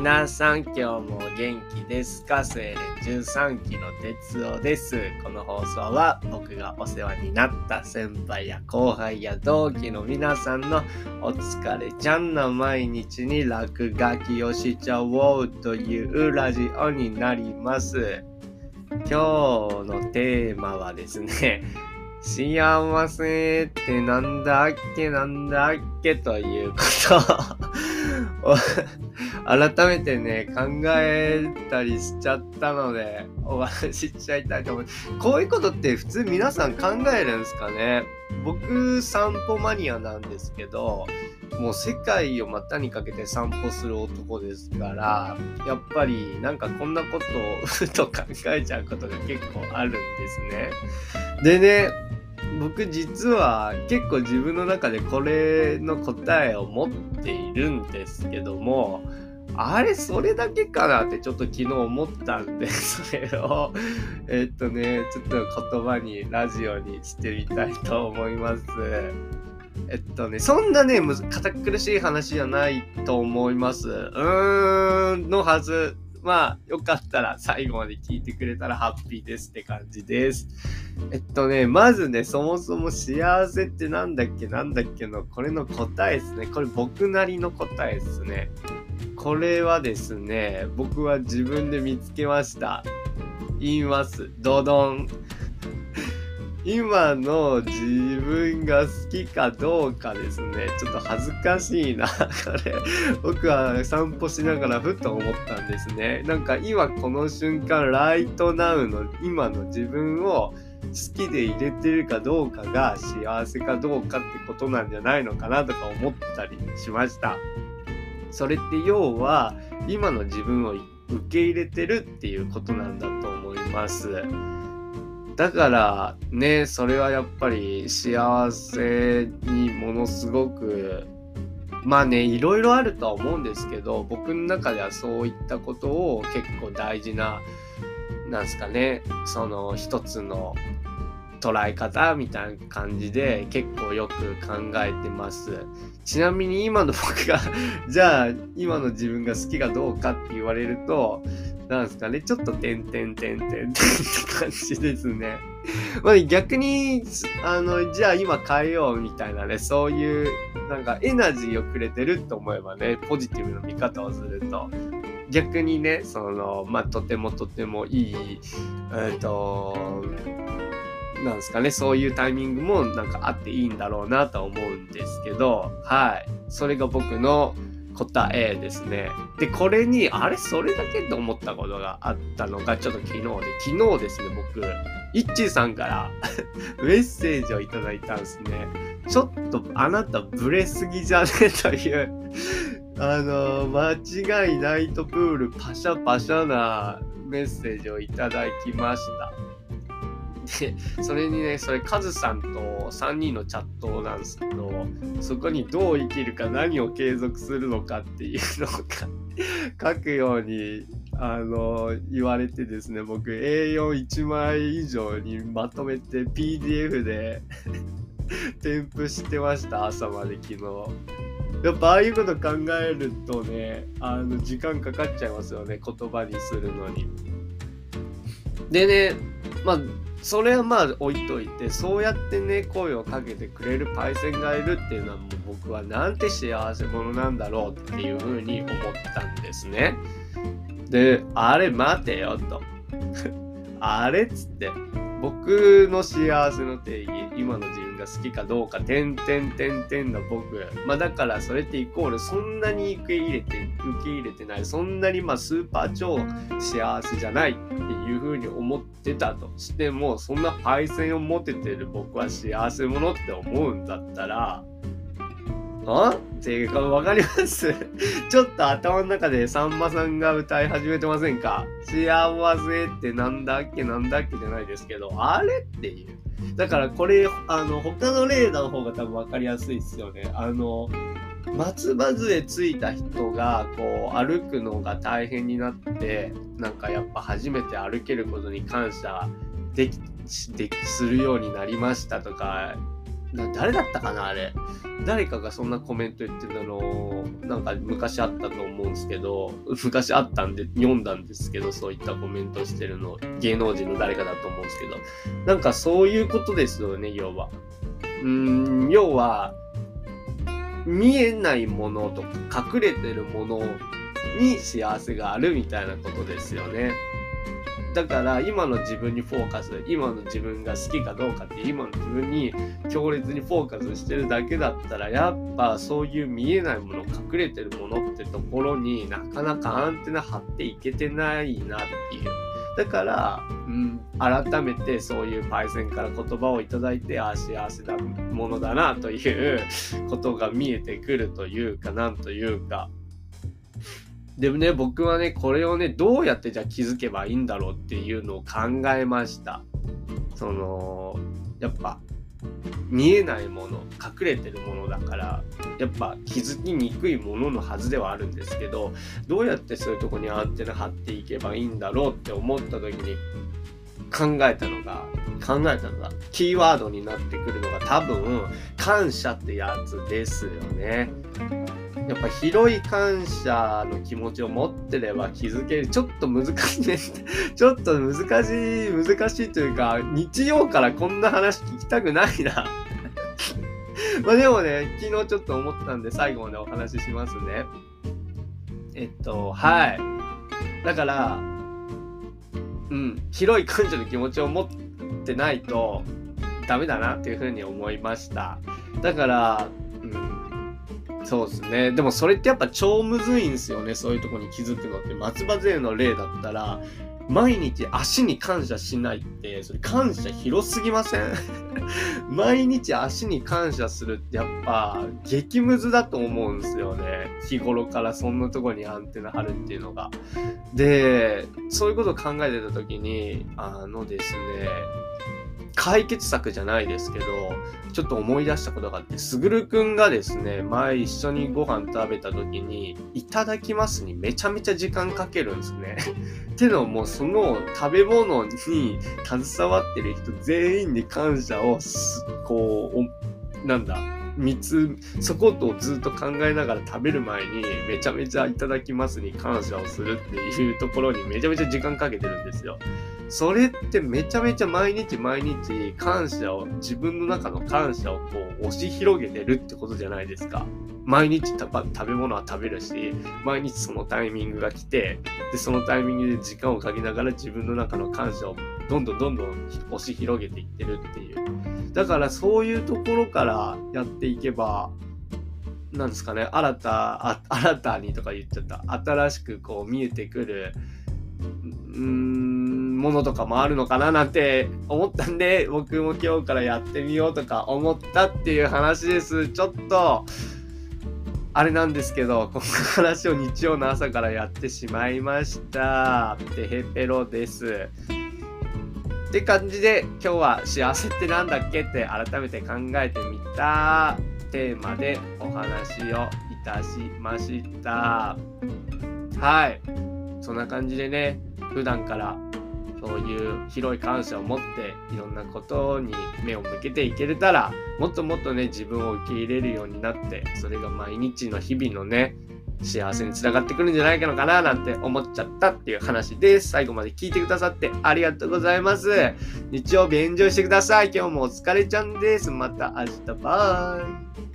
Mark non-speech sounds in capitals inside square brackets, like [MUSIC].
皆さん今日も元気ですかスエレ13期の哲夫です。この放送は僕がお世話になった先輩や後輩や同期の皆さんのお疲れちゃんな毎日に落書きをしちゃおうというラジオになります。今日のテーマはですね、幸せってなんだっけ？なんだっけ？ということ改めてね、考えたりしちゃったので、お話ししちゃいたいと思います。こういうことって普通皆さん考えるんですかね？僕、散歩マニアなんですけど、もう世界を股にかけて散歩する男ですから、やっぱりなんかこんなことをふと考えちゃうことが結構あるんですね。でね、僕実は結構自分の中でこれの答えを持っているんですけども、あれ、それだけかなってちょっと昨日思ったんで、[LAUGHS] それを、えっとね、ちょっと言葉に、ラジオにしてみたいと思います。えっとね、そんなね、堅苦しい話じゃないと思います。うーん、のはず。まあ、よかったら最後まで聞いてくれたらハッピーですって感じです。えっとね、まずね、そもそも幸せってなんだっけなんだっけの、これの答えですね。これ僕なりの答えですね。これはですね、僕は自分で見つけました。言います。ドドン。[LAUGHS] 今の自分が好きかどうかですね。ちょっと恥ずかしいな。[LAUGHS] これ、僕は散歩しながらふと思ったんですね。なんか今この瞬間、ライトナウの今の自分を好きで入れてるかどうかが幸せかどうかってことなんじゃないのかなとか思ったりしました。それって要は今の自分を受け入れてるっていうことなんだと思います。だからね、それはやっぱり幸せにものすごくまあね、いろいろあるとは思うんですけど、僕の中ではそういったことを結構大事な、なんですかね、その一つの捉え方みたいな感じで結構よく考えてます。ちなみに今の僕がじゃあ今の自分が好きかどうかって言われると、なんですかね、ちょっと点々点々点って感じですね。[LAUGHS] まあ逆に、あの、じゃあ今変えようみたいなね、そういうなんかエナジーをくれてると思えばね、ポジティブな見方をすると、逆にね、その、まあとてもとてもいい、えっ、ー、と、なんですかね、そういうタイミングもなんかあっていいんだろうなと思うんですけど、はい。それが僕の答えですね。で、これに、あれそれだけと思ったことがあったのが、ちょっと昨日で、昨日ですね、僕、イッチーさんから [LAUGHS] メッセージをいただいたんですね。ちょっとあなたブレすぎじゃね？という [LAUGHS] あの、間違いないとプールパシャパシャなメッセージをいただきました。で、それにね、それカズさんと3人のチャットなんですけど、そこにどう生きるか何を継続するのかっていうのが [LAUGHS] 書くように、あの、言われてですね、僕 A41 枚以上にまとめて PDF で [LAUGHS] 添付してました、朝まで昨日。やっぱああいうこと考えるとね、あの、時間かかっちゃいますよね、言葉にするのに。でね、まあ、それはまあ置いといてそうやってね声をかけてくれるパイセンがいるっていうのはもう僕はなんて幸せ者なんだろうっていうふうに思ったんですね。であれ待てよと。[LAUGHS] あれっつって僕の幸せの定義今の自分が好きかどうか点点点点の僕。まあだからそれってイコールそんなに受け入れて受け入れてない。そんなにまあスーパー超幸せじゃないっていうふうに思ってたと。してもそんな配線を持ててる僕は幸せ者って思うんだったらあっていうかわかります？[LAUGHS] ちょっと頭の中でさんまさんが歌い始めてませんか幸せってなんだっけ？なんだっけじゃないですけど、あれっていう。だからこれ、あの、他の例の方が多分わかりやすいっすよね。あの、松葉杖ついた人がこう歩くのが大変になってなんかやっぱ初めて歩けることに感謝できするようになりましたとか誰だったかなあれ。誰かがそんなコメント言ってたの、なんか昔あったと思うんですけど、昔あったんで読んだんですけど、そういったコメントしてるの、芸能人の誰かだと思うんですけど、なんかそういうことですよね、要は。うーん、要は、見えないものとか隠れてるものに幸せがあるみたいなことですよね。だから今の自分にフォーカス今の自分が好きかどうかって今の自分に強烈にフォーカスしてるだけだったらやっぱそういう見えないもの隠れてるものってところになかなかアンテナ張っていけてないなっていう。だから、うん、改めてそういうパイセンから言葉をいただいてああ幸せなものだなということが見えてくるというかなんというか。でもね、僕はね、これをね、どうやってじゃあ気づけばいいんだろうっていうのを考えました。その、やっぱ、見えないもの、隠れてるものだから、やっぱ気づきにくいもののはずではあるんですけど、どうやってそういうとこにアンテナ張っていけばいいんだろうって思った時に考えたのが、考えたのが、キーワードになってくるのが多分、感謝ってやつですよね。やっぱ広い感謝の気持ちを持ってれば気づける。ちょっと難しいね。[LAUGHS] ちょっと難しい、難しいというか、日曜からこんな話聞きたくないな。[LAUGHS] まあでもね、昨日ちょっと思ったんで最後までお話ししますね。えっと、はい。だから、うん、広い感謝の気持ちを持ってないとダメだなっていうふうに思いました。だから、そうですね。でもそれってやっぱ超むずいんですよね。そういうとこに気づくのって。松葉勢の例だったら、毎日足に感謝しないって、それ感謝広すぎません？[LAUGHS] 毎日足に感謝するってやっぱ激ムズだと思うんですよね。日頃からそんなとこにアンテナ張るっていうのが。で、そういうことを考えてた時に、あのですね、解決策じゃないですけど、ちょっと思い出したことがあって、すぐるくんがですね、前一緒にご飯食べた時に、いただきますにめちゃめちゃ時間かけるんですね。[LAUGHS] てのも、その食べ物に携わってる人全員に感謝を、こう、なんだ、3つそことずっと考えながら食べる前にめちゃめちゃいただきますに感謝をするっていうところにめちゃめちゃ時間かけてるんですよ。それってめちゃめちゃ毎日毎日感謝を自分の中の感謝をこう押し広げてるってことじゃないですか。毎日食べ物は食べるし毎日そのタイミングが来てでそのタイミングで時間をかけながら自分の中の感謝をどんどんどんどん押し広げていってるっていう。だからそういうところからやっていけば、なんですかね、新た、新たにとか言っちゃった。新しくこう見えてくる、うん、ものとかもあるのかななんて思ったんで、[LAUGHS] 僕も今日からやってみようとか思ったっていう話です。ちょっと、あれなんですけど、この話を日曜の朝からやってしまいました。てへぺろです。って感じで今日は幸せって何だっけって改めて考えてみたテーマでお話をいたしました。はい。そんな感じでね、普段からそういう広い感謝を持っていろんなことに目を向けていけれたらもっともっとね自分を受け入れるようになってそれが毎日の日々のね幸せにつながってくるんじゃないかのかななんて思っちゃったっていう話です。最後まで聞いてくださってありがとうございます。日曜日エンジョイしてください。今日もお疲れちゃんです。また明日バイ。